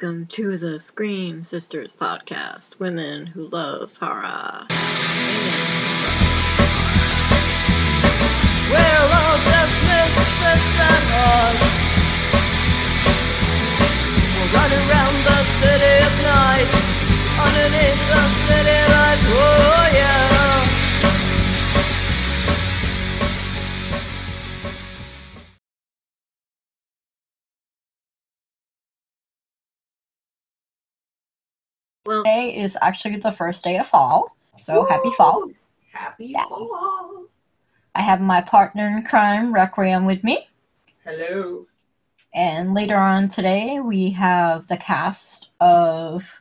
Welcome to the Scream Sisters podcast, women who love horror. We're all just misfits and odds. We'll run around the city at night, underneath the city lights. Oh yeah. Well, Today is actually the first day of fall, so happy fall. Happy Yeah. fall. I have my partner in crime, Requiem, with me. Hello. And later on today, we have the cast of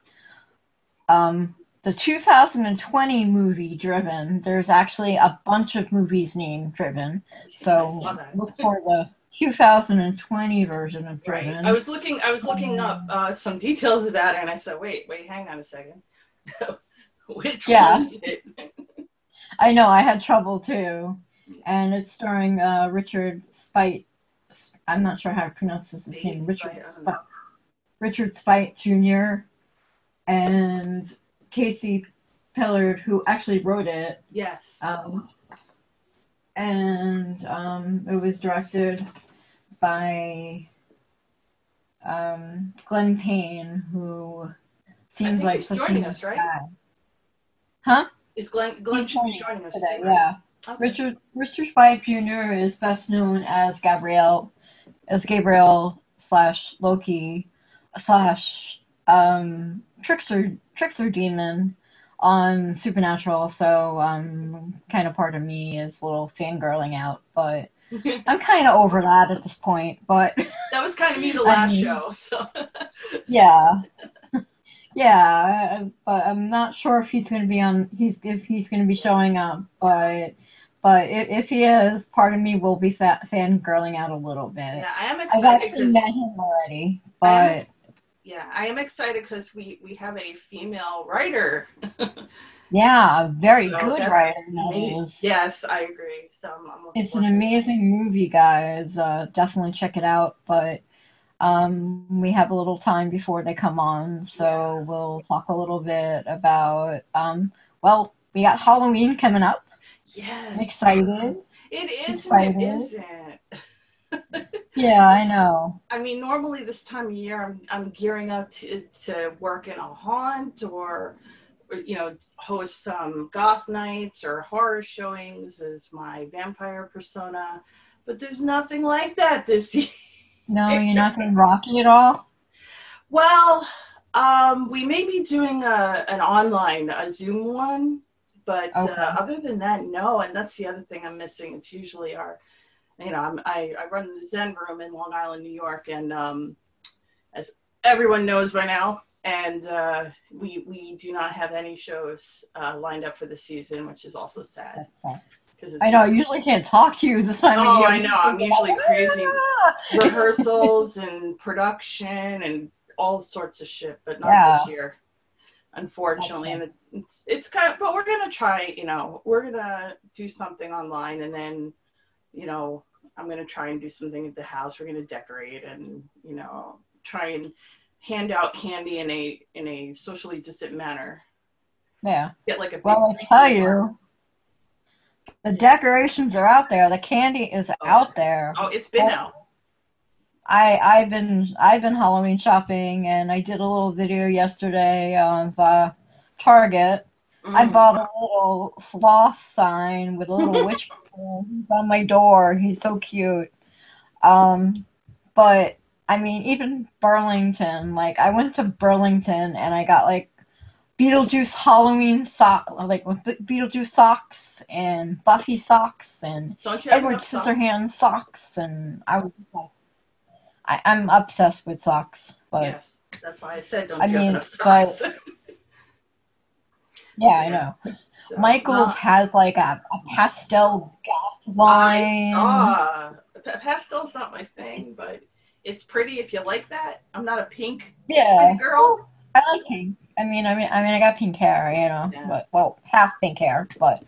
um, the 2020 movie Driven. There's actually a bunch of movies named Driven, so look for the 2020 version of Right. I was looking. I was looking up uh, some details about it, and I said, "Wait, wait, hang on a second. Which Yeah. one is it?" I know I had trouble too, and it's starring uh, Richard Speight. I'm not sure how to pronounce his Spate, name. Richard Speight. Richard Speight Jr. and Casey Pillard, who actually wrote it, Yes. um, and um, it was directed by um, Glenn Payne, who seems like he's such joining a us, right? guy. Huh? is Glenn? Glenn He's should be joining joining us today, too. right? yeah. Okay. Richard Richard White Jr. is best known as Gabriel, as Gabriel slash Loki slash um, trickster trickster demon on Supernatural. So um, kind of part of me is a little fangirling out, but I'm kind of over that at this point. But that was kind of me the I last mean- show. So yeah. Yeah, but I'm not sure if he's going to be on. He's if he's going to be showing up, but but if, if he is, part of me will be fa- fangirling out a little bit. yeah, I am excited. I've actually met him already, I but am, yeah, I am excited because we we have a female writer. yeah, a very So good writer. Yes, I agree. So I'm, I'm It's an amazing movie, guys. Uh, definitely check it out. But um, we have a little time before they come on, so Yeah. we'll talk a little bit about. Um, well, we got Halloween coming up. Yes, I'm excited. It is Excited. it isn't. Yeah, I know. I mean, normally this time of year, I'm I'm gearing up to to work in a haunt or, you know, host some goth nights or horror showings as my vampire persona. But there's nothing like that this year. No, you're not going to Rocky at all. Well, um, we may be doing a an online a Zoom one, but Okay. uh, other than that, no. And that's the other thing I'm missing. It's usually our, you know, I'm, I I run the Zen Room in Long Island, New York, and um, as everyone knows by now, and uh, we we do not have any shows uh, lined up for the season, which is also sad because I know. I usually can't talk to you this time of Oh. I know, I'm usually crazy. Ah! rehearsals and production and all sorts of shit, but not Yeah. this year, unfortunately. And it's it's kind of, but we're gonna try. You know, we're gonna do something online, and then, you know, I'm gonna try and do something at the house. We're gonna decorate and you know try and hand out candy in a in a socially distant manner. Yeah. Get like a Well, I tell you, the decorations are out there. The candy is out there. Oh, it's been out. I I've been I've been Halloween shopping, and I did a little video yesterday of uh, Target. I Mm. bought a little sloth sign with a little witch on my door. He's so cute. Um, but I mean, even Burlington, like I went to Burlington and I got like Beetlejuice Halloween sock, like with Be- Beetlejuice socks and Buffy socks and Edward enough socks? Scissorhands socks, and I was like, I, I'm obsessed with socks. But Yes, that's why I said don't I you have mean, enough but- yeah, I know. So, Michael's no, has like a, a pastel goth line. Pa- Pastel's not my thing, but it's pretty if you like that. I'm not a pink Yeah, girl. I like pink. I mean, I mean, I mean, I got pink hair, you know, Yeah. but well, half pink hair, but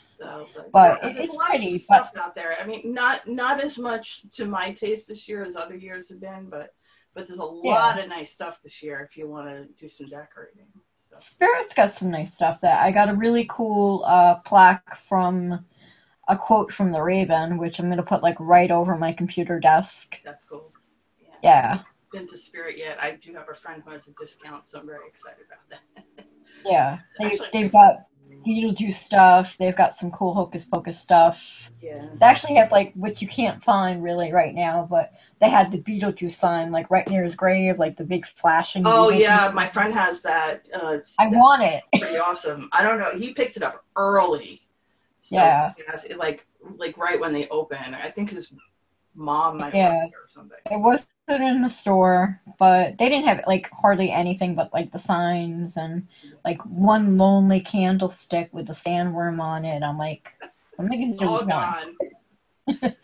So, but, But yeah, it- there's it's a lot pretty, of stuff out there. I mean, not not as much to my taste this year as other years have been, but But there's a Yeah. lot of nice stuff this year if you want to do some decorating. So Spirit's got some nice stuff there. I got a really cool uh, plaque from a quote from the Raven, which I'm gonna put like right over my computer desk. that's cool. Yeah. Been to Spirit yet? I do have a friend who has a discount, so I'm very excited about that. yeah. They, Actually- they've got Beetlejuice stuff. They've got some cool Hocus Pocus stuff. yeah. They actually have like what you can't find really right now, but they had the Beetlejuice sign like right near his grave, like the big flashing. Oh Beetlejuice. yeah, my friend has that. Uh, it's I want it. pretty awesome. I don't know. He picked it up early. So, Yeah. it, like like right when they open. I think his mom might Yeah. have worked there or something. It wasn't in the store, but they didn't have like hardly anything but like the signs and like one lonely candlestick with a sandworm on it. I'm like, I'm making It's all one. gone.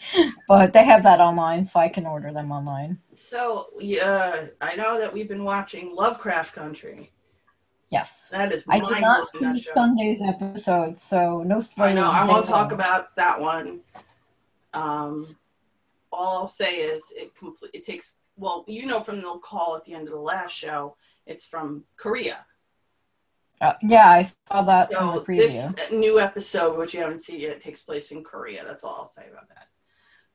But they have that online, so I can order them online. So yeah, I know that we've been watching Lovecraft Country. Yes. That is I did not see. Sunday's episode, so no spoilers. I know. I won't talk about that one. Um, all I'll say is it complete. It takes well, you know, from the call at the end of the last show, it's from Korea. Uh, yeah, I saw that So this new episode, which you haven't seen yet, takes place in Korea. That's all I'll say about that.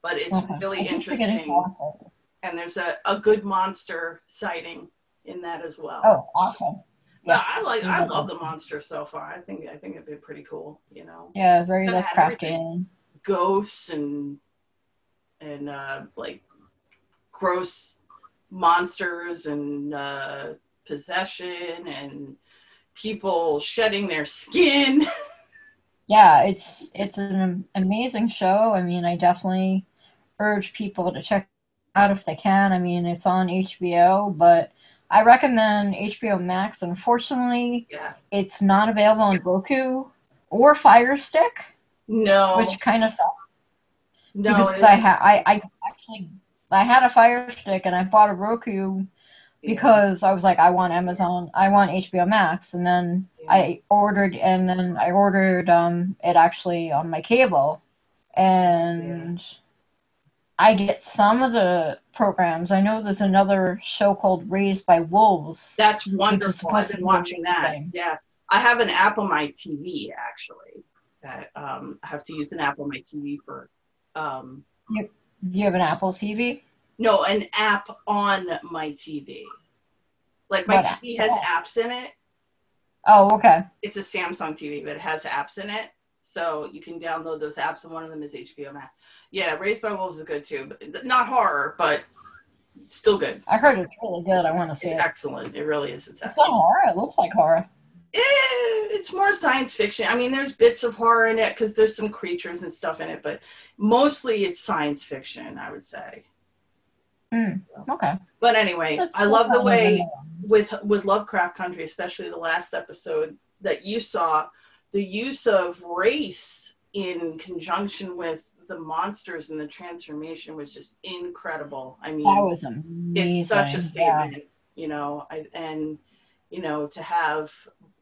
But it's Okay. really I keep forgetting interesting, to watch it. and there's a, a good monster sighting in that as well. Oh, awesome. Yeah, I like. I love the monster so far. I think. I think it'd be pretty cool. You know, Yeah, very. Lovecraftian. ghosts and and uh, like gross monsters and uh, possession and people shedding their skin. Yeah, it's it's an amazing show. I mean, I definitely urge people to check out if they can. I mean, it's on HBO, but I recommend HBO Max. Unfortunately, yeah. it's not available on Roku or Fire Stick, No. which kind of sucks no. because I ha- I, I actually I had a Fire Stick and I bought a Roku because I was like, I want Amazon, I want HBO Max, and then Yeah. I ordered, and then I ordered um it actually on my cable, and I get some of the programs. I know there's another show called Raised by Wolves. That's wonderful. I've been be watching that. amazing. Yeah. I have an app on my TV actually. That um, I have to use an app on my TV for. Um, You have an Apple TV? no, an app on my TV. Like my What app? TV has apps in it. Oh, okay. It's a Samsung TV, but it has apps in it. So you can download those apps, and one of them is HBO Max. Yeah, Raised by Wolves is good too, but not horror, but still good. I heard it's really good. I want to It's see it. excellent. It really is. It's It's excellent. not horror. It looks like horror. Eh, it's more science fiction. I mean, there's bits of horror in it because there's some creatures and stuff in it, but mostly it's science fiction, I would say. Okay. But anyway, That's I love the way with with Lovecraft Country, especially the last episode that you saw, the use of race in conjunction with the monsters and the transformation was just incredible. I mean, That was amazing. it's such a Yeah. statement, you know, I, and you know to have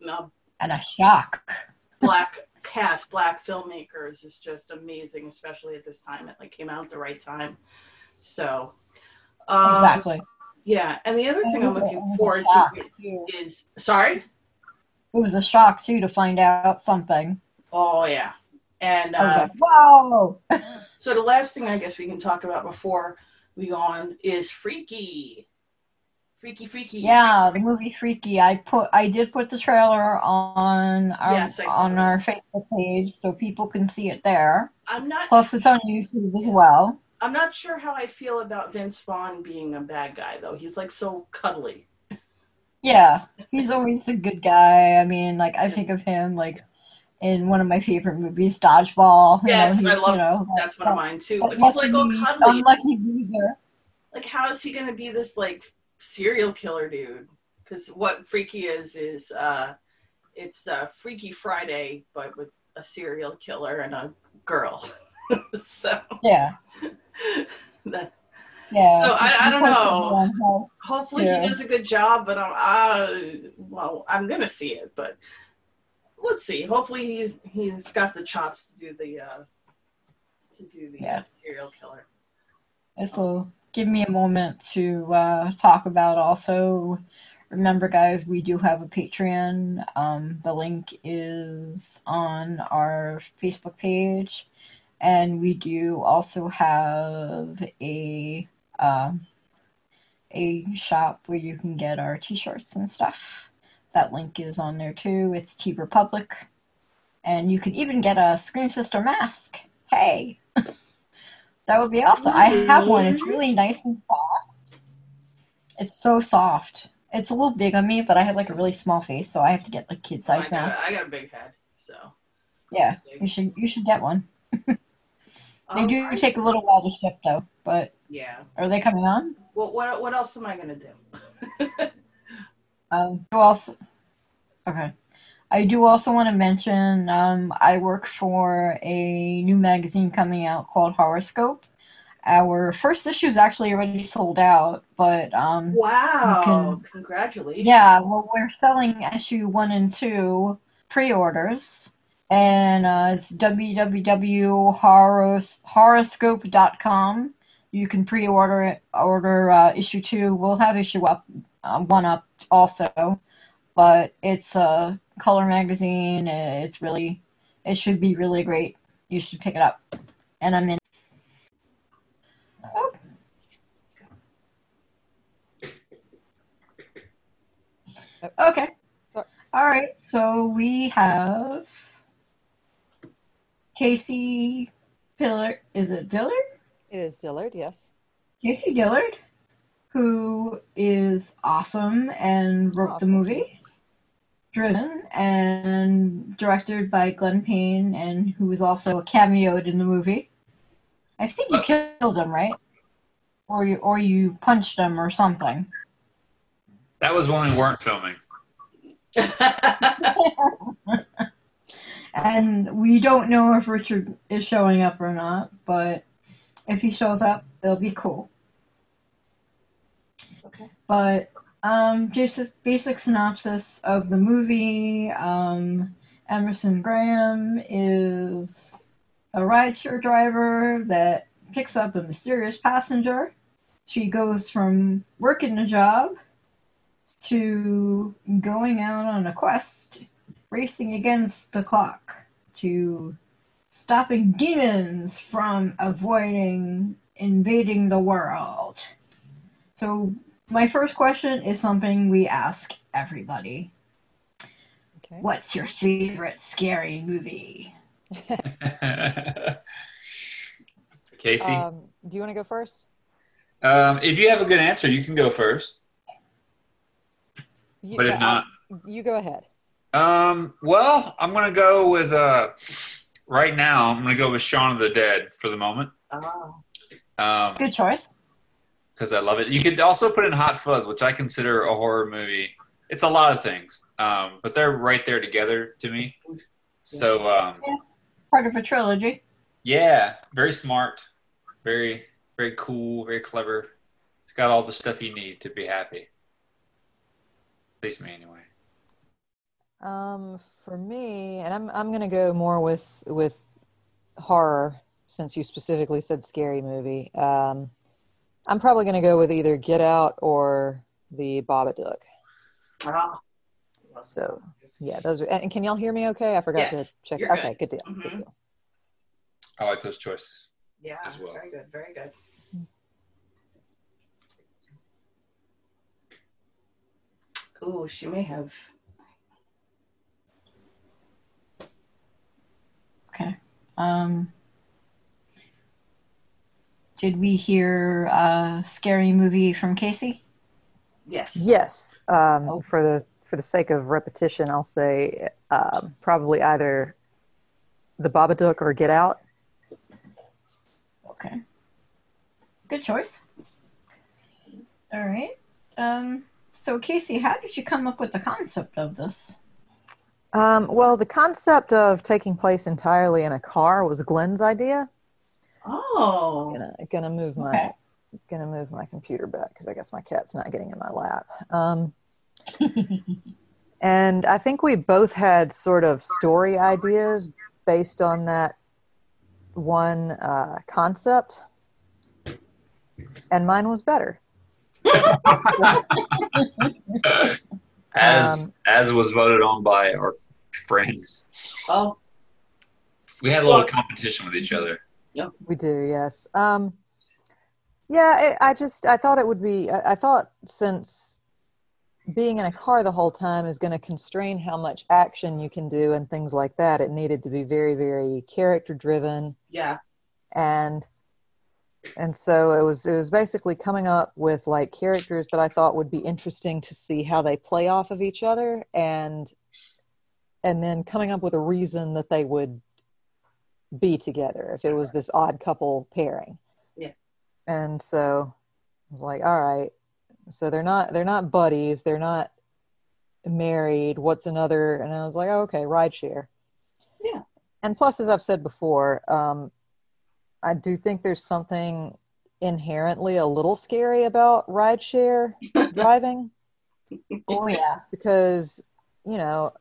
uh, And a shock. black cast, black filmmakers is just amazing, especially at this time. It like came out at the right time. So, um, exactly. Yeah, and the other thing I'm a- looking a forward to too. is sorry. It was a shock too to find out something. Oh yeah, and I was uh, like, "Whoa!" so the last thing I guess we can talk about before we go on is Freaky, Freaky, Freaky. Yeah, the movie Freaky. I put, I did put the trailer on our Yes, on that. our Facebook page so people can see it there. I'm not. Plus, it's on YouTube as well. I'm not sure how I feel about Vince Vaughn being a bad guy though. He's like so cuddly. Yeah, he's always a good guy. I mean, like I think of him like in one of my favorite movies, Dodgeball. You Yes, know, I love- you know, That's one of mine too. But he's like lucky- cuddly. unlucky loser. like how is he gonna be this like serial killer dude because what freaky is is uh it's uh freaky friday but with a serial killer and a girl so Yeah, that, yeah. So, I- I don't know. hopefully Yeah. he does a good job but i'm uh well i'm gonna see it but let's see hopefully he's he's got the chops to do the uh to do the Yeah. serial killer It's a give me a moment to uh, talk about also. Remember, guys, we do have a Patreon. Um, the link is on our Facebook page, and we do also have a uh, a shop where you can get our T-shirts and stuff. That link is on there too. It's T Republic, and you can even get a Scream Sister mask. Hey. That would be awesome. I have one. It's really nice and soft. It's so soft. It's a little big on me, but I have like a really small face, so I have to get like kid size got, mask. I got a big head, so. Yeah, you should you should get one. They Um, do take a little while to ship though, but Yeah. are they coming on? Well, what what else am I gonna do? Um, who else? Okay. I do also want to mention um, I work for a new magazine coming out called Horoscope. Our first issue is actually already sold out, but um, wow! can- Congratulations. Yeah, well, we're selling issue one and two pre-orders, and uh, it's www.horoscope.com. You can pre-order it, order uh, issue two. We'll have issue up, uh, one up also, but it's a color magazine. It's really, it should be really great. You should pick it up, and I'm in. Oh. Okay. All right. So we have Casey Pillard. Is it Dillard? It is Dillard, yes. Casey Dillard, who is awesome and wrote Aw, the movie. Driven and directed by Glenn Payne, and who was also cameoed in the movie. I think you killed him, right? Or you, or you punched him or something. That was when we weren't filming. And we don't know if Richard is showing up or not, but if he shows up, it'll be cool. okay. But um, basic synopsis of the movie. Um, Emerson Graham is a rideshare driver that picks up a mysterious passenger. She goes from working a job to going out on a quest, racing against the clock, to stopping demons from avoiding invading the world. So, my first question is something we ask everybody. Okay. What's your favorite scary movie? Casey, Um, do you want to go first? um, if you have a good answer, you can go first. You, But if uh, not, you go ahead. um, well, I'm gonna go with uh, right now. I'm gonna go with Shaun of the Dead for the moment, Oh. um, Good choice. Because I love it. You could also put in Hot Fuzz, which I consider a horror movie. It's a lot of things, um, but they're right there together to me. So um, Part of a trilogy. yeah, very smart, very very cool, very clever. It's got all the stuff you need to be happy. At least me, anyway. Um, for me, and I'm I'm gonna go more with with horror since you specifically said scary movie. Um, I'm probably gonna go with either Get Out or The Babadook. Ah. So yeah, those are. And can y'all hear me? Okay, I forgot Yes, to check. you're Okay, good. good deal. Good Mhm. deal. I like those choices. Yeah. As well. Very good. Very good. Oh, she may have. Okay. Um, did we hear a scary movie from Casey? Yes. Yes. Um, Oh. For the for the sake of repetition, I'll say um, probably either The Babadook or Get Out. Okay. Good choice. All right. Um, so, Casey, how did you come up with the concept of this? Um, well, the concept of taking place entirely in a car was Glenn's idea. Oh. Gonna gonna move my Okay. gonna move my computer back because I guess my cat's not getting in my lap. Um, and I think we both had sort of story ideas based on that one uh, concept. and mine was better. as Um, as was voted on by our friends. Oh, We had a little competition with each other. We do, yes. Um, yeah, I, I just I thought it would be. I, I thought since being in a car the whole time is going to constrain how much action you can do and things like that. It needed to be very, very character driven, yeah. and and so it was. It was basically coming up with like characters that I thought would be interesting to see how they play off of each other, and and then coming up with a reason that they would be together if it was this odd couple pairing. Yeah. And so I was like, all right. So they're not they're not buddies, they're not married. What's another? And I was like, oh, okay, rideshare. Yeah. And plus, as I've said before, um, I do think there's something inherently a little scary about rideshare driving Oh yeah. because you know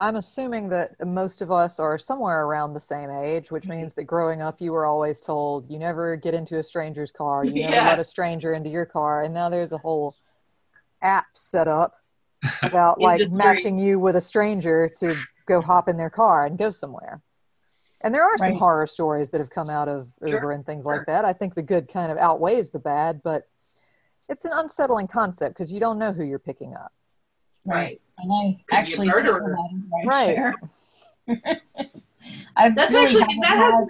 i'm assuming that most of us are somewhere around the same age which mm-hmm. means that growing up you were always told you never get into a stranger's car you never Yeah. let a stranger into your car and now there's a whole app set up about like matching you with a stranger to go hop in their car and go somewhere and there are some Right. horror stories that have come out of Sure, uber and things sure. like that i think the good kind of outweighs the bad but it's an unsettling concept because you don't know who you're picking up Right. And I Could be a actually murderer. Right. Right. I've That's really actually- haven't that has- had-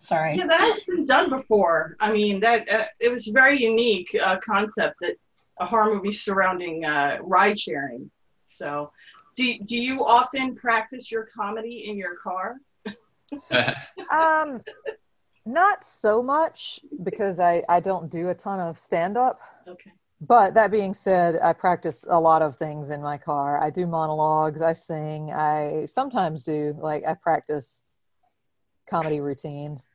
Sorry. Yeah, that has been done before. I mean, that uh, it was a very unique uh, concept that a horror movie surrounding uh, ride sharing. So, do do you often practice your comedy in your car? Um, not so much because I I don't do a ton of stand up. Okay. But that being said, I practice a lot of things in my car. I do monologues, I sing, I sometimes do like I practice comedy routines.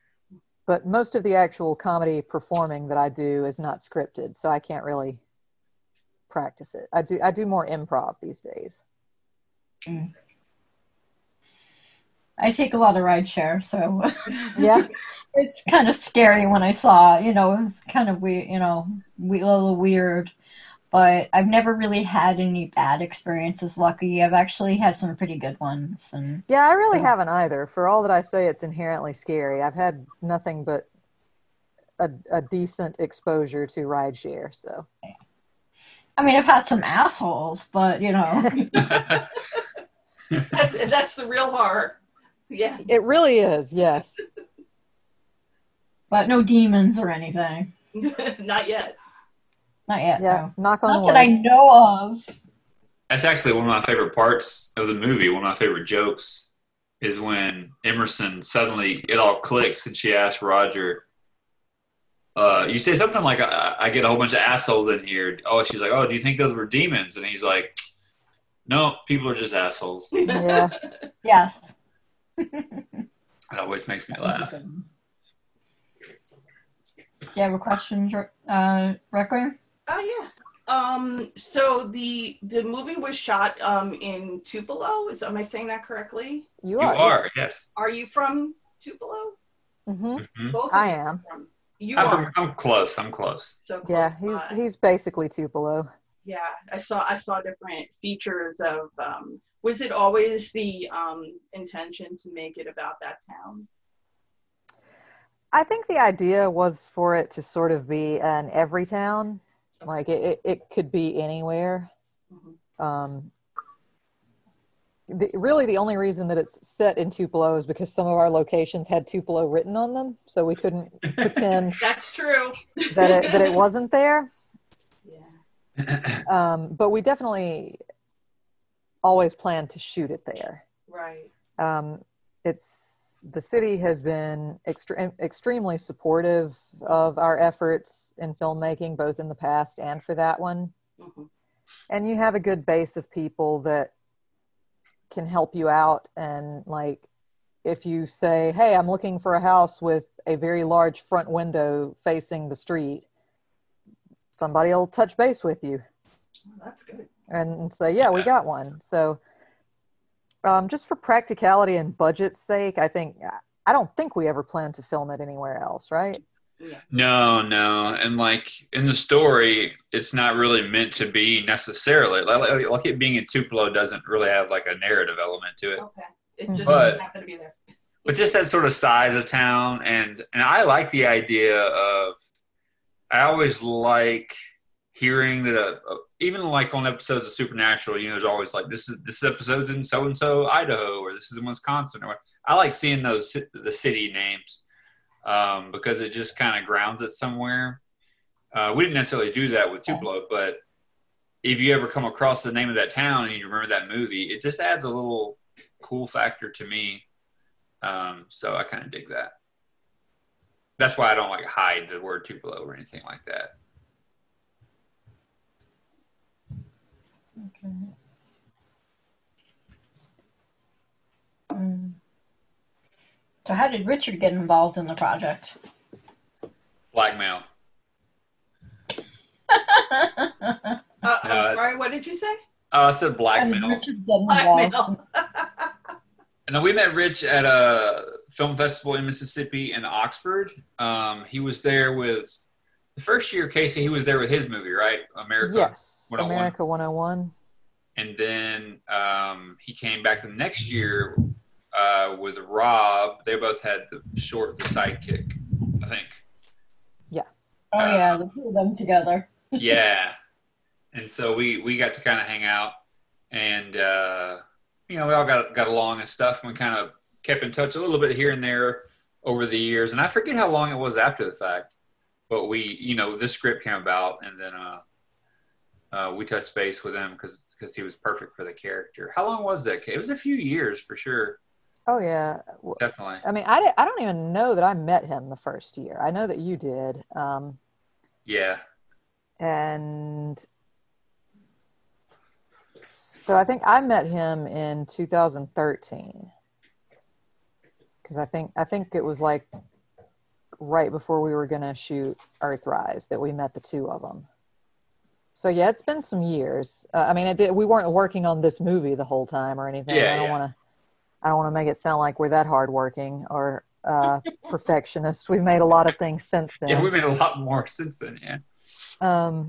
But most of the actual comedy performing that I do is not scripted, so I can't really practice it. I do I do more improv these days. Mm. I take a lot of rideshare, so Yeah. it's kind of scary when I saw, you know, it was kind of weird, you know, we, a little weird. But I've never really had any bad experiences. Lucky, I've actually had some pretty good ones, and Yeah, I really Yeah. haven't either. For all that I say it's inherently scary, I've had nothing but a, a decent exposure to rideshare. So I mean, I've had some assholes, but you know, That's that's the real horror. Yeah. it really is, yes. but no demons or anything. Not yet. Not yet. Yeah, no. knock on Not wood. that I know of. That's actually one of my favorite parts of the movie. One of my favorite jokes is when Emerson suddenly it all clicks and she asks Roger, uh, "You say something like I, I get a whole bunch of assholes in here." Oh, she's like, "Oh, do you think those were demons?" And he's like, "No, people are just assholes." yeah. Yes. It always makes me laugh. You have a question, uh, Requiem? Oh yeah. Um. So the the movie was shot um in Tupelo. Is am I saying that correctly? You are. You are. are, yes. yes. Are you from Tupelo? Mhm. Mhm. Both. I am. From, you I'm, are from- I'm close. I'm close. so close. Yeah, he's by. he's basically Tupelo. Yeah, I saw I saw different features of. Um, was it always the um, intention to make it about that town? I think the idea was for it to sort of be an every town. Like it, it, could be anywhere. Mhm. Um, the, really, the only reason that it's set in Tupelo is because some of our locations had Tupelo written on them, so we couldn't pretend That's true. that it that it wasn't there. Yeah. Um, but we definitely always planned to shoot it there. Right. Um, it's the city has been extre- extremely supportive of our efforts in filmmaking, both in the past and for that one. hmm and you have a good base of people that can help you out and like if you say hey i'm looking for a house with a very large front window facing the street somebody will touch base with you That's good. and say yeah we got one so um, just for practicality and budget's sake i think i don't think we ever plan to film it anywhere else right No, no, and like in the story, it's not really meant to be necessarily like, like, like it being in Tupelo doesn't really have like a narrative element to it. Okay. It just But- happened to be there. but just that sort of size of town and and i like the idea of i always like hearing that a, even like on episodes of supernatural you know there's always like this is this episode's in so and so idaho or this is in wisconsin or what. i like seeing those the city names um, because it just kind of grounds it somewhere uh, we didn't necessarily do that with tupelo but if you ever come across the name of that town and you remember that movie it just adds a little cool factor to me um, so I kind of dig that. That's why I don't like hide the word Tupelo or anything like that. Okay. Um, so how did Richard get involved in the project? Blackmail. Uh, I'm Uh, sorry, what did you say? Oh, I said blackmail. Richard? Blackmail. And then we met Rich at a film festival in Mississippi in Oxford. Um, he was there with the first year, Casey. He was there with his movie, right? America. Yes, 101. America 101. And then um, he came back the next year uh, with Rob. They both had the short, the sidekick, I think. Yeah. Oh yeah, the two of them together. yeah and so we we got to kind of hang out and uh you know we all got got along and stuff and we kind of kept in touch a little bit here and there over the years and i forget how long it was after the fact but we you know this script came about and then uh uh, we touched base with him because because he was perfect for the character. How long was that? It was a few years for sure, Oh yeah. Definitely. I mean, I, I don't even know that I met him the first year. I know that you did. Um, Yeah, and so I think I met him in 2013 because I think I think it was like right before we were gonna shoot Earthrise that we met the two of them. So yeah, it's been some years. Uh, I mean, it did, we weren't working on this movie the whole time or anything. Yeah, I don't yeah. want to. I don't want to make it sound like we're that hardworking or uh, perfectionists. We've made a lot of things since then. yeah, we made a lot more since then. Yeah, Um,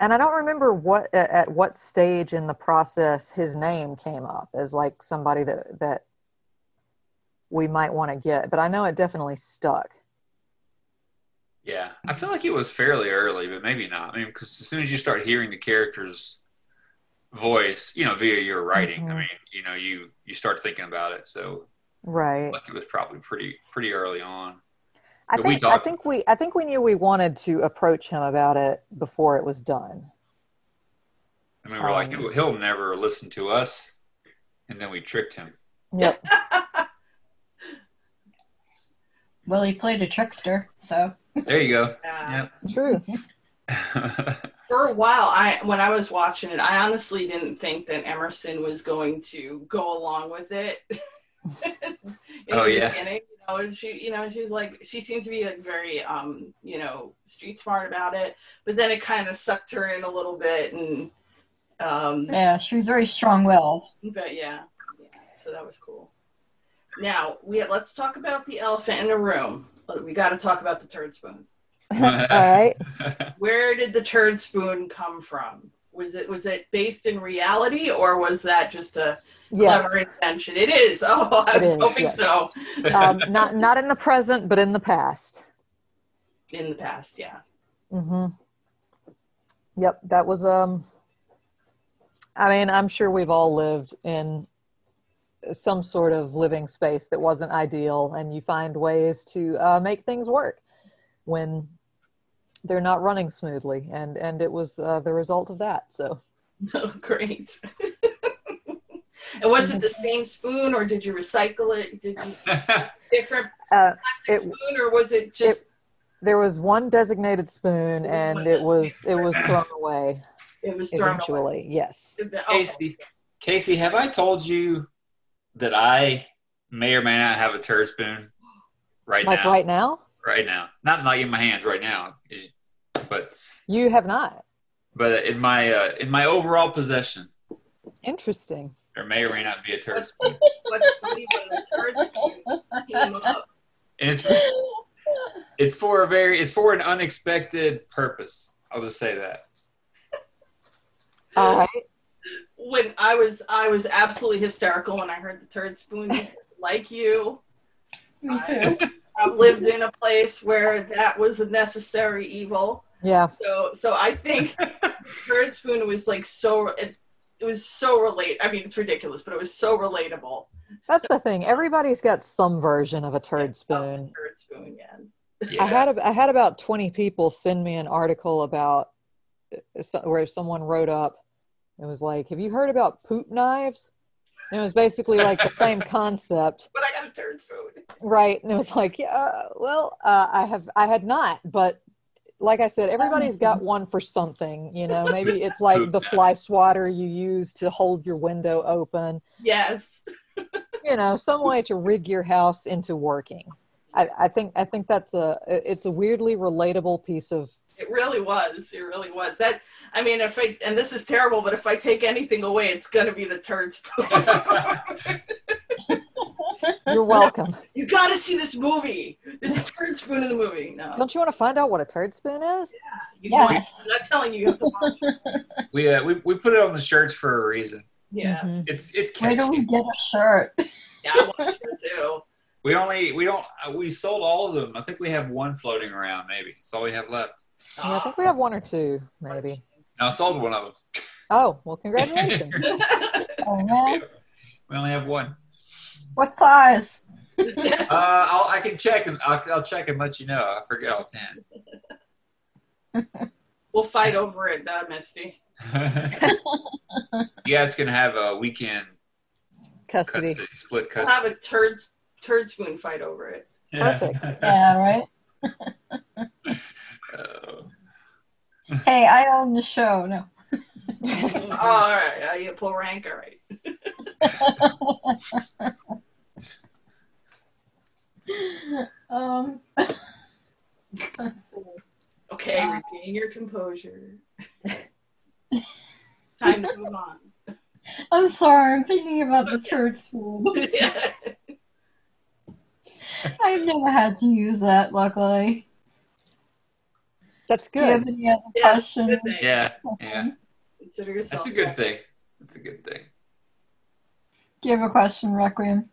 and I don't remember what at, at what stage in the process his name came up as like somebody that that we might want to get, but I know it definitely stuck. Yeah, I feel like it was fairly early, but maybe not. I mean, because as soon as you start hearing the character's voice, you know, via your writing, I Mhm. mean, you know, you you start thinking about it. So, Right. like, it was probably pretty pretty early on. I But we think I think we I think we knew we wanted to approach him about it before it was done. I mean, we're like, Um, he'll, he'll never listen to us, and then we tricked him. Yep. Well, he played a trickster, so There you go. Yeah. It's true. For a while, I when I was watching it, I honestly didn't think that Emerson was going to go along with it. In Oh, the yeah. beginning, you know, and she, you know, she was like, she seemed to be like very, um, you know, street smart about it. But then it kind of sucked her in a little bit, and um, yeah, she was very strong-willed. but yeah, yeah, so that was cool. Now we let's talk about the elephant in the room. We got to talk about the turd spoon. All right. Where did the turd spoon come from? Was it was it based in reality or was that just a Yes. clever invention? It is. Oh, I It was is, hoping yes. so. um, not not in the present, but in the past. In the past, yeah. Mm-hmm. Yep, that was um. I mean, I'm sure we've all lived in some sort of living space that wasn't ideal, and you find ways to uh, make things work when they're not running smoothly, and and it was uh, the result of that. So Oh, great. and was it the same spoon or did you recycle it? Did you different uh, plastic It- spoon or was it just there was one designated spoon, and it was it was thrown away it was thrown eventually. Yes. away? Okay. Casey, Casey, have I told you that I may or may not have a turd spoon right now. Like now? right now, Right now, not like in my hands right now, but you have not. but in my uh, in my overall possession, Interesting. there may or may not be a turd spoon. what's funny when the turd spoon came up and it's it's for a very it's for an unexpected purpose. I'll just say that. All right. When I was I was absolutely hysterical when I heard the turd spoon. like you, Me too. I've lived in a place where that was a necessary evil. Yeah. So so I think turd spoon was like so it, it was so relate. I mean, it's ridiculous, but it was so relatable. That's the thing. Everybody's got some version of a turd spoon. Turd spoon, yes. Yeah. I had a, I had about 20 people send me an article about uh, where someone wrote up it was like have you heard about poop knives and it was basically like the same concept But I got a turd spoon. right and it was like yeah well uh, i have i had not but like i said everybody's got one for something you know maybe it's like Poop the knife. fly swatter you use to hold your window open Yes. you know some way to rig your house into working I, I think I think that's a it's a weirdly relatable piece of It really was. It really was. That I mean, if I and this is terrible, but if I take anything away, it's gonna be the turd spoon. You're welcome. you got to see this movie. There's a turd spoon in the movie. No, Don't you want to find out what a turd spoon is? you Yes. I'm not telling you. You have to watch. it. we, uh, we we put it on the shirts for a reason. Yeah, Mhm. It's it's Where do we get a shirt? yeah, I watched it too. We only we don't uh, we sold all of them. I think we have one floating around. Maybe that's all we have left. Yeah, I think we have one or two, maybe. No, I sold one of them. Oh, well, congratulations. Oh man, We only have one. what size? Uh, I'll, I can check and I'll, I'll check and let you know. I forget all offhand. we'll fight over it, uh, Misty. you guys can have a weekend Custody. custody, split custody. We'll have a turd turd spoon fight over it. Perfect. Yeah, right. Hey, I own the show. No. Oh, all right, uh, you pull rank. All right. um. Okay, Uh, regain your composure. Time to move on. I'm sorry. I'm thinking about the turd spoon. I've never had to use that. Luckily. That's Do you have good. any other Yeah, questions? good thing. yeah, yeah. Consider yourself. That's a good thing. That's a good thing. Do you have a question, Requiem?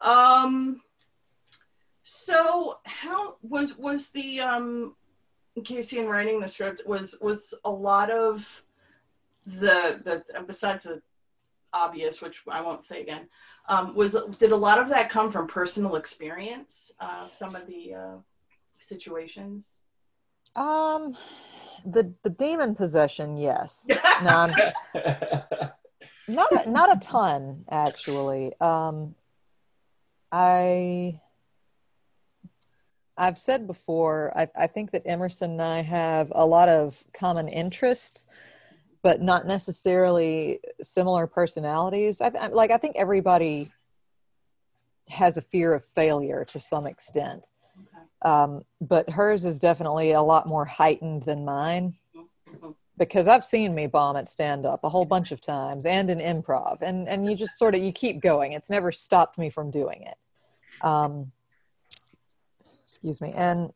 Um. So, how was was the um, Casey in writing the script was was a lot of the the besides the obvious, which I won't say again, um, was did a lot of that come from personal experience? Uh, some of the uh, situations. Um, the the demon possession, yes. No, I'm, not a, not a ton actually. Um, I I've said before. I, I think that Emerson and I have a lot of common interests, but not necessarily similar personalities. I, I like. I think everybody has a fear of failure to some extent. Um, but hers is definitely a lot more heightened than mine because I've seen me bomb at stand up a whole bunch of times and in improv. And and you just sort of you keep going. It's never stopped me from doing it. Um, excuse me. And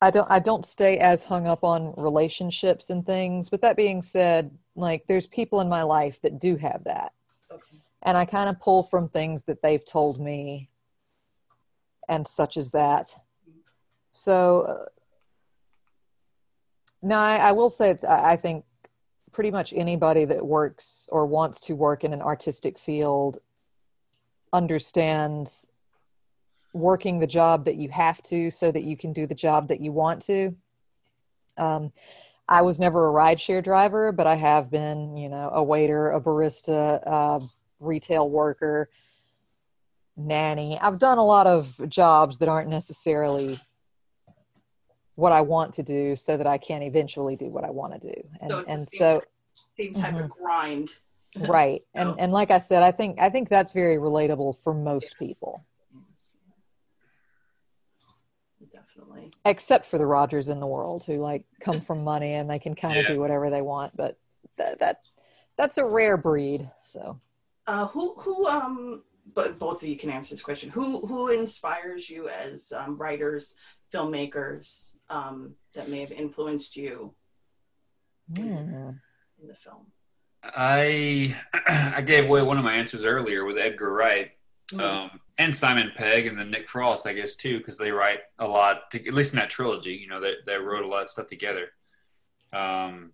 I don't I don't stay as hung up on relationships and things. But that being said like there's people in my life that do have that. Okay. and I kind of pull from things that they've told me and such as that. So, uh, no, I, I will say I think pretty much anybody that works or wants to work in an artistic field understands working the job that you have to so that you can do the job that you want to. Um, I was never a rideshare driver, but I have been, you know, a waiter, a barista, a retail worker, nanny. I've done a lot of jobs that aren't necessarily what I want to do so that I can eventually do what I want to do. And So and same- so Same type of grind. right. And Oh. and like I said, I think I think that's very relatable for most people. Definitely. Except for the Rogers in the world who like come from money and they can kind of Yeah. do whatever they want, but that, that that's a rare breed. So Uh, who who um but both of you can answer this question. Who who inspires you as um, writers, filmmakers um, that may have influenced you Hmm. in the film? I I gave away one of my answers earlier with Edgar Wright Mm. um, and Simon Pegg and then Nick Frost, I guess too, because they write a lot. To, at least in that trilogy, you know, they they wrote a lot of stuff together. Um,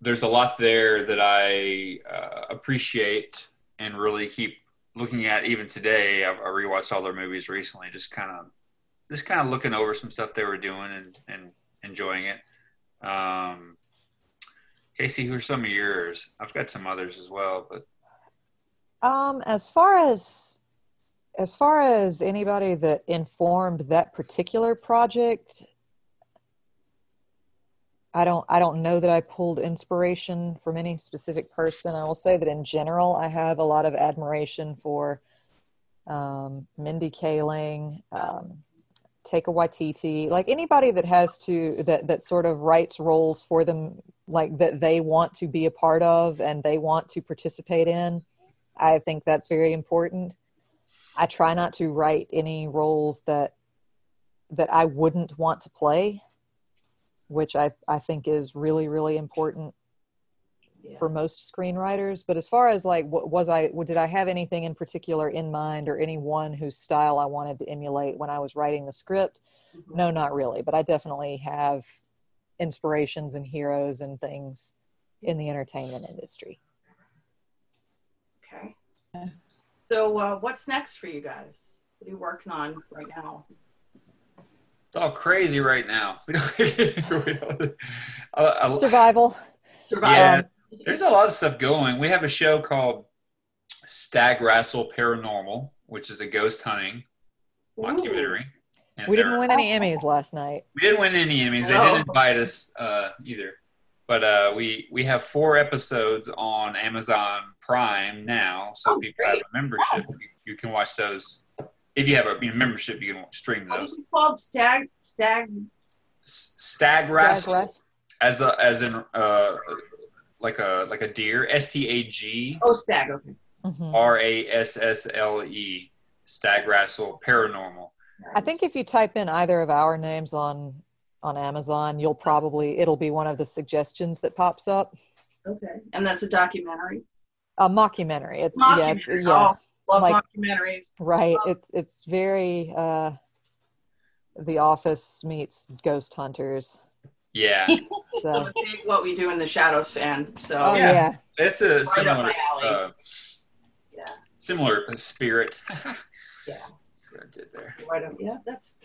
there's a lot there that I uh, appreciate and really keep looking at even today. I've, I rewatched all their movies recently, just kind of just kind of looking over some stuff they were doing and and enjoying it. Um, Casey, who are some of yours? I've got some others as well, but Um, as far as as far as anybody that informed that particular project, I don't I don't know that I pulled inspiration from any specific person. I will say that in general, I have a lot of admiration for um, Mindy Kaling, um, Taika Waititi, like anybody that has to that that sort of writes roles for them, like that they want to be a part of and they want to participate in. I think that's very important. I try not to write any roles that that I wouldn't want to play, which I, I think is really, really important Yeah. for most screenwriters. But as far as like, what was I, did I have anything in particular in mind or anyone whose style I wanted to emulate when I was writing the script? Mhm. No, not really. But I definitely have inspirations and heroes and things in the entertainment industry. Okay. Okay. So, uh, what's next for you guys? What are you working on right now? It's all crazy right now. We don't, uh, Survival. yeah, there's a lot of stuff going. We have a show called Stag Rassle Paranormal, which is a ghost hunting mockumentary. And We didn't win any Emmys last night. We didn't win any Emmys. They didn't invite us uh, either. But uh, we we have four episodes on Amazon Prime now, so Oh, people have a membership. You, you can watch those. If you have a you know, membership, you can stream those. is it called? Stag, stag. S- Stag Stag Rassle, Wrest- as a as in uh, like a like a deer. S T A G Oh, stag. Okay. Mhm. R A S S L E. Stag Rassle Paranormal. I think if you type in either of our names on on Amazon, you'll probably it'll be one of the suggestions that pops up. Okay. And that's a documentary. A mockumentary. It's yeah, it's, yeah, Oh, love like- documentaries. right. It's it's very uh, The Office meets Ghost Hunters. Yeah, So What We Do in the Shadows fan. So oh Yeah. yeah, it's a up similar uh, yeah. similar spirit. Yeah. That's what I did there. Right up. Yeah, that's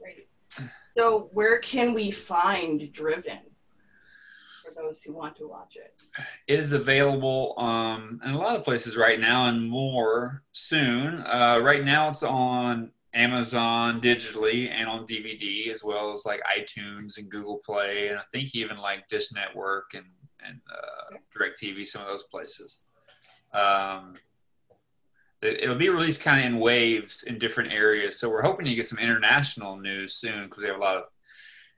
great. So, where can we find Driven for those who want to watch it? It is available um, in a lot of places right now and more soon. Uh, right now, it's on Amazon digitally and on DVD, as well as like iTunes and Google Play, and I think even like Dish Network and and uh, DirecTV, some of those places. Um, it- it'll be released kind of in waves in different areas, so we're hoping to get some international news soon because we have a lot of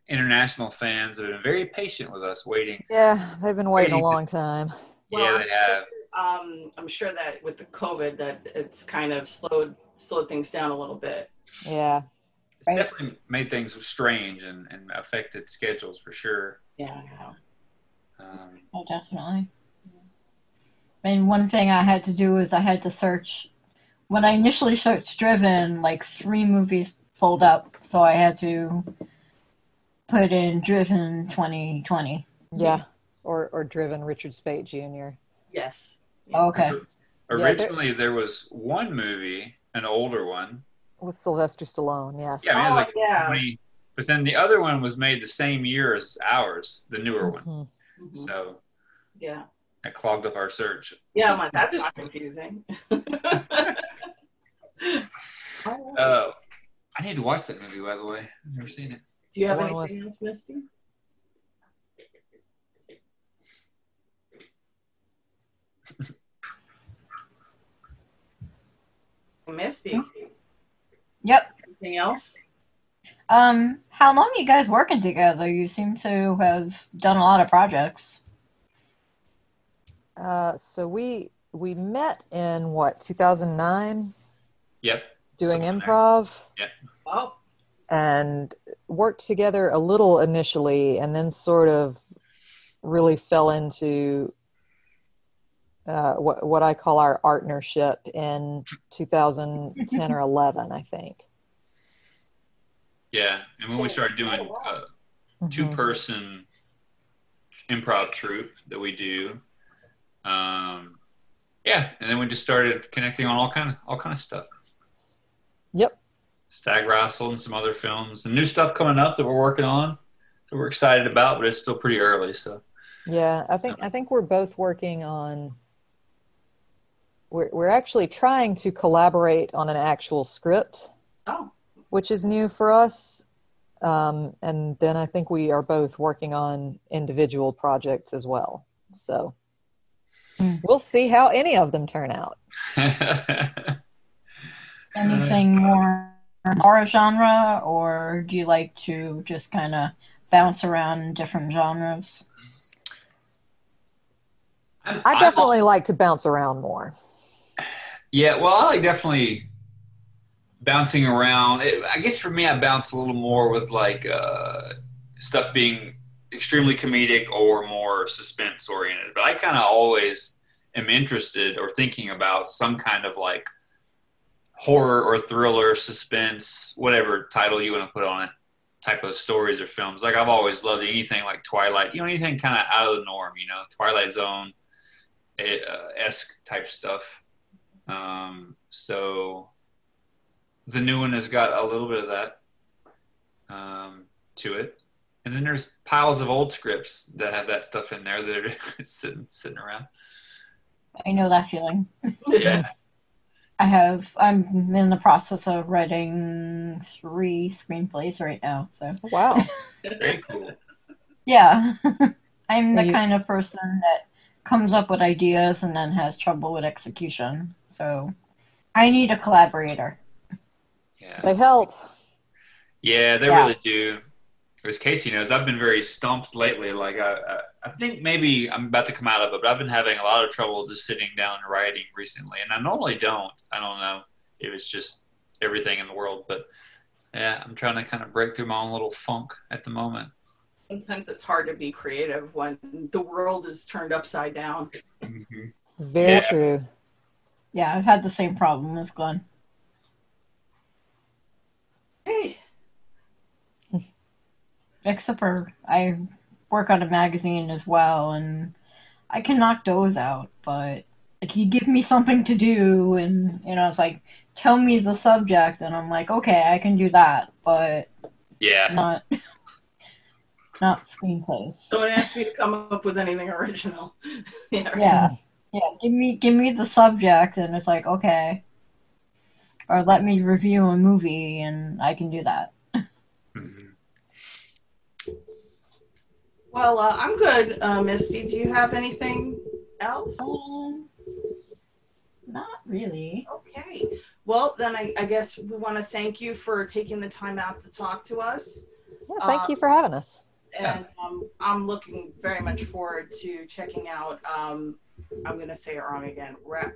international fans have been very patient with us, waiting. yeah. They've been waiting a Waiting to- long time. yeah, they have. Um, I'm sure that with the COVID, that it's kind of slowed slowed things down a little bit. Yeah, It's Right. definitely made things strange and, and affected schedules for sure. Yeah. I. Um, Oh, definitely. And one thing I had to do was I had to search. When I initially searched Driven, like three movies pulled up, so I had to put in Driven 2020. yeah. Or or driven Richard Speight Jr. Yes. Okay. there- originally, there was one movie, an older one. with Sylvester Stallone. Yes. Yeah, I mean, it was Oh, yeah. 20, but then the other one was made the same year as ours, the newer one. Mhm. Mhm. So Yeah. that clogged up our search. Yeah. I'm like, that's not confusing. Uh, I need to watch that movie, by the way. I've never seen it. Do you have One anything else, Misty? Misty, Yep. anything else? Um, how long are you guys working together? You seem to have done a lot of projects. Uh, so we we met in what 2009 Yep. doing Somewhere there. improv Oh, and worked together a little initially and then sort of really fell into uh, what, what I call our partnership in 2010 or 11, I think. Yeah. And when we started doing uh, two Mhm. person improv troupe that we do. Um, yeah, and then we just started connecting on all kind of all kind of stuff. Yep. Stag Rassle and some other films and new stuff coming up that we're working on that we're excited about, but it's still pretty early. So Yeah, I think I think we're both working on. We're we're actually trying to collaborate on an actual script, oh, which is new for us. Um, and then I think we are both working on individual projects as well. So Hmm. we'll see how any of them turn out. Anything more horror genre, or do you like to just kind of bounce around in different genres? I definitely like to bounce around more. Yeah, well, I like definitely bouncing around. It, I guess for me, I bounce a little more with like uh, stuff being extremely comedic or more suspense oriented. But I kind of always am interested or thinking about some kind of like horror or thriller, suspense, whatever title you want to put on it, type of stories or films. Like I've always loved anything like Twilight, you know, anything kind of out of the norm, you know, Twilight Zone uh, esque type stuff. Um, so the new one has got a little bit of that um, to it. And then there's piles of old scripts that have that stuff in there that are sitting sitting around. I know that feeling. Yeah. I have. I'm in the process of writing three screenplays right now. So oh, Wow. Very cool. yeah, I'm the you- kind of person that comes up with ideas and then has trouble with execution. So I need a collaborator. Yeah. they help. Yeah, they Yeah. really do. As Casey knows, I've been very stumped lately. Like I, I, I think maybe I'm about to come out of it, but I've been having a lot of trouble just sitting down and writing recently, and I normally don't. I don't know if it's just everything in the world, but yeah, I'm trying to kind of break through my own little funk at the moment. sometimes it's hard to be creative when the world is turned upside down. Mm-hmm. Very Yeah. true. Yeah, I've had the same problem as Glenn. Hey, Except for I work on a magazine as well, and I can knock those out. But like, you give me something to do, and you know, it's like tell me the subject, and I'm like, okay, I can do that, but Yeah, not not screenplays. don't ask me to come up with anything original. yeah. Yeah, yeah. Give me give me the subject, and it's like okay, or let me review a movie, and I can do that. Well, uh, I'm good, uh, Misty. Do you have anything else? Um, not really. Okay. Well, then I, I guess we want to thank you for taking the time out to talk to us. Yeah, thank Uh, you for having us. And um, I'm looking very much forward to checking out, um, I'm going to say it wrong again. Ra-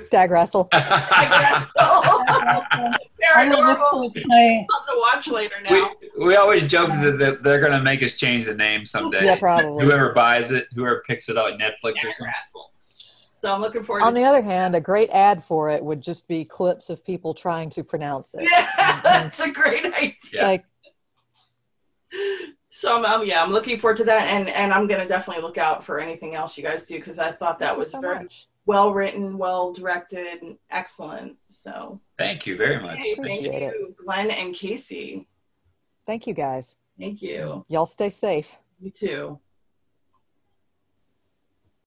Stag Rassle. I will look Paranormal. for. I'll to watch later we, now. we we always joke that that they're going to make us change the name someday. Yeah, probably. Whoever buys it, whoever picks it up, like Netflix or something. Rassle. So I'm looking forward On to the other hand, a great ad for it would just be clips of people trying to pronounce it. Yeah, that's a great idea. Like, So um, um, yeah, I'm looking forward to that, and and I'm gonna definitely look out for anything else you guys do because I thought that was so very much. Well written, well directed, and excellent. So Thank you very much. hey, Thank thank you. Appreciate you, Glenn and Casey. Thank you guys. Thank you. Y'all stay safe. You too.